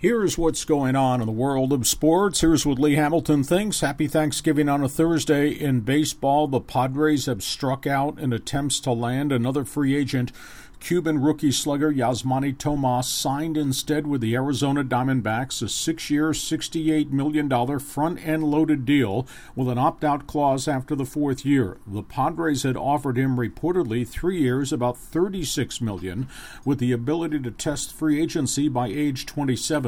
Here's what's going on in the world of sports. Here's what Lee Hamilton thinks. Happy Thanksgiving on a Thursday in baseball. The Padres have struck out in attempts to land another free agent Cuban rookie slugger Yasmani Tomas signed instead with the Arizona Diamondbacks a six year, $68 million front end loaded deal with an opt out clause after the fourth year. The Padres had offered him reportedly three years, about 36 million, with the ability to test free agency by age 27.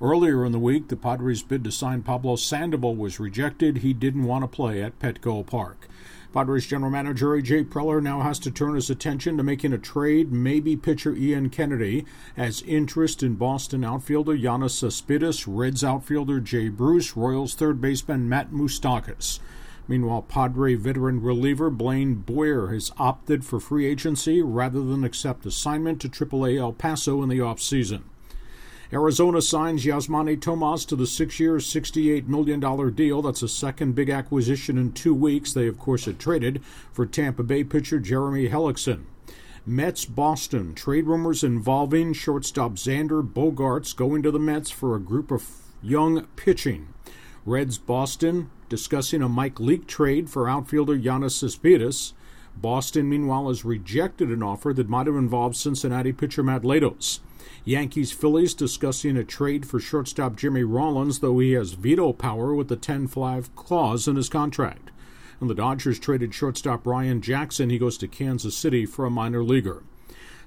Earlier in the week, the Padres' bid to sign Pablo Sandoval was rejected. He didn't want to play at Petco Park. Padres general manager A.J. Preller now has to turn his attention to making a trade, maybe pitcher Ian Kennedy, as interest in Boston outfielder Yoenis Cespedes, Reds outfielder Jay Bruce, Royals third baseman Matt Moustakas. Meanwhile, Padre veteran reliever Blaine Boyer has opted for free agency rather than accept assignment to AAA El Paso in the offseason. Arizona signs Yasmani Tomas to the six year, $68 million deal. That's a second big acquisition in two weeks. They, of course, had traded for Tampa Bay pitcher Jeremy Hellickson. Mets Boston. Trade rumors involving shortstop Xander Bogaerts going to the Mets for a group of young pitching. Reds Boston discussing a Mike Leake trade for outfielder Yoenis Cespedes. Boston, meanwhile, has rejected an offer that might have involved Cincinnati pitcher Matt Latos. Yankees Phillies discussing a trade for shortstop Jimmy Rollins, though he has veto power with the 10 5 clause in his contract. And the Dodgers traded shortstop Ryan Jackson. He goes to Kansas City for a minor leaguer.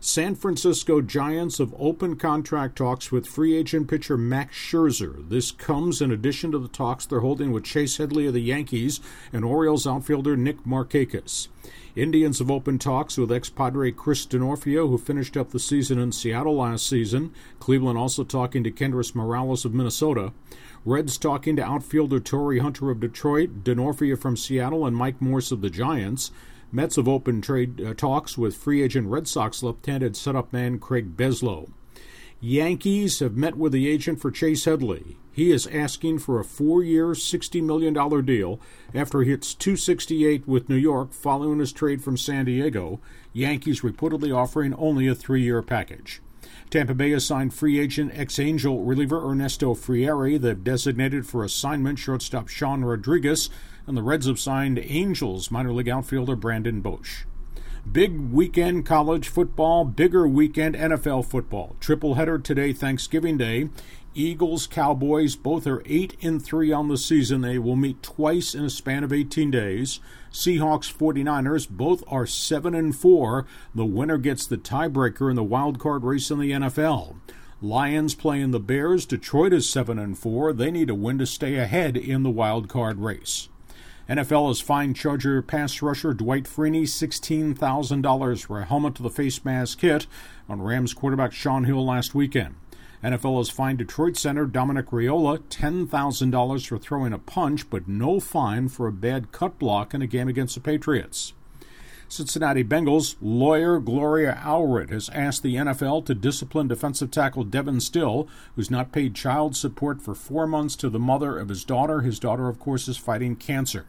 San Francisco Giants have opened contract talks with free agent pitcher Max Scherzer. This comes in addition to the talks they're holding with Chase Headley of the Yankees and Orioles outfielder Nick Markakis. Indians have opened talks with ex Padre Chris Denorfia, who finished up the season in Seattle last season. Cleveland also talking to Kendrys Morales of Minnesota. Reds talking to outfielder Torii Hunter of Detroit, Denorfia from Seattle, and Mike Morse of the Giants. Mets have opened trade uh, talks with free agent Red Sox left-handed setup man Craig Breslow. Yankees have met with the agent for Chase Headley. He is asking for a four-year, $60 million deal after he hits 268 with New York following his trade from San Diego. Yankees reportedly offering only a three-year package. Tampa Bay has signed free agent ex-Angel reliever Ernesto Frieri. They've designated for assignment shortstop Sean Rodriguez, and the Reds have signed Angels minor league outfielder Brandon Boche. Big weekend college football, bigger weekend NFL football. Triple header today, Thanksgiving Day. Eagles, Cowboys, both are 8 and 3 on the season. They will meet twice in a span of 18 days. Seahawks, 49ers, both are 7 and 4. The winner gets the tiebreaker in the wild card race in the NFL. Lions playing the Bears. Detroit is 7 and 4. They need a win to stay ahead in the wild card race. NFL has fined Charger pass rusher Dwight Freeney $16,000 for a helmet to the face mask hit on Rams quarterback Shaun Hill last weekend. NFL has fined Detroit center Dominic Raiola $10,000 for throwing a punch, but no fine for a bad cut block in a game against the Patriots. Cincinnati Bengals lawyer Gloria Allred has asked the NFL to discipline defensive tackle Devon Still, who's not paid child support for four months to the mother of his daughter. His daughter, of course, is fighting cancer.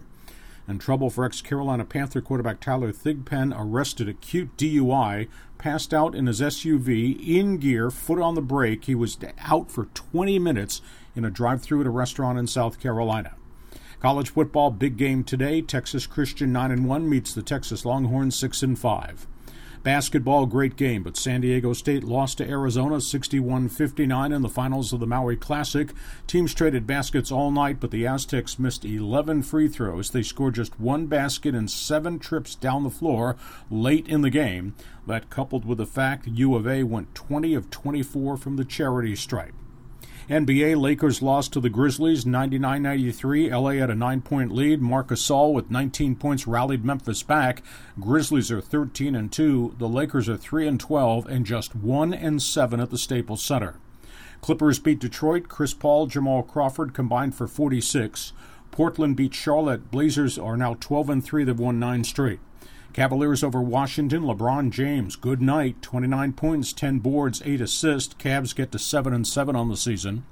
And trouble for ex Carolina Panther quarterback Tyler Thigpen, arrested acute DUI, passed out in his SUV, in gear, foot on the brake. He was out for 20 minutes in a drive through at a restaurant in South Carolina. College football big game today. Texas Christian 9 and 1 meets the Texas Longhorns 6 and 5. Basketball, great game, but San Diego State lost to Arizona 61 59 in the finals of the Maui Classic. Teams traded baskets all night, but the Aztecs missed 11 free throws. They scored just one basket and seven trips down the floor late in the game. That, coupled with the fact U of A went 20 of 24 from the charity stripe. NBA Lakers lost to the Grizzlies 99 93. LA had a nine point lead. Marcus Gasol with 19 points rallied Memphis back. Grizzlies are 13 and 2. The Lakers are 3 and 12 and just 1 and 7 at the Staples Center. Clippers beat Detroit. Chris Paul, Jamal Crawford combined for 46. Portland beat Charlotte. Blazers are now 12 and 3. They've won 9 straight. Cavaliers over Washington. LeBron James, good night. 29 points, 10 boards, 8 assists. Cavs get to 7 and 7 on the season.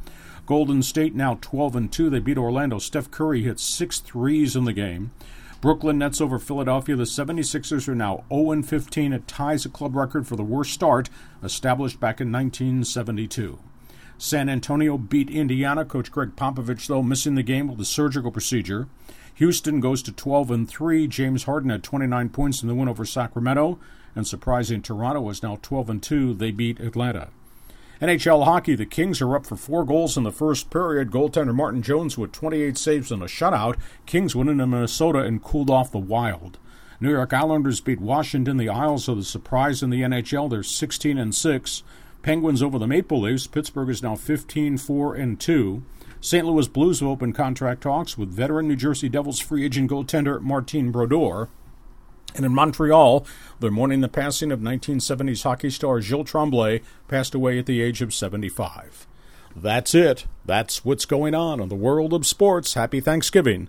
Golden State now 12 and 2. They beat Orlando. Steph Curry hit six threes in the game. Brooklyn Nets over Philadelphia. The 76ers are now 0 and 15. It ties a club record for the worst start established back in 1972. San Antonio beat Indiana. Coach Gregg Popovich, though, missing the game with a surgical procedure. Houston goes to 12 and 3. James Harden had 29 points in the win over Sacramento. And surprising, Toronto is now 12 and 2. They beat Atlanta. NHL hockey, the Kings are up for four goals in the first period. Goaltender Martin Jones with 28 saves and a shutout. Kings went into Minnesota and cooled off the Wild. New York Islanders beat Washington. The Isles are the surprise in the NHL. They're 16 and 6. Penguins over the Maple Leafs. Pittsburgh is now 15 4 and 2. St. Louis Blues have opened contract talks with veteran New Jersey Devils free agent goaltender Martin Brodeur. And in Montreal, they're mourning the passing of 1970s hockey star Gilles Tremblay, passed away at the age of 75. That's it. That's what's going on in the world of sports. Happy Thanksgiving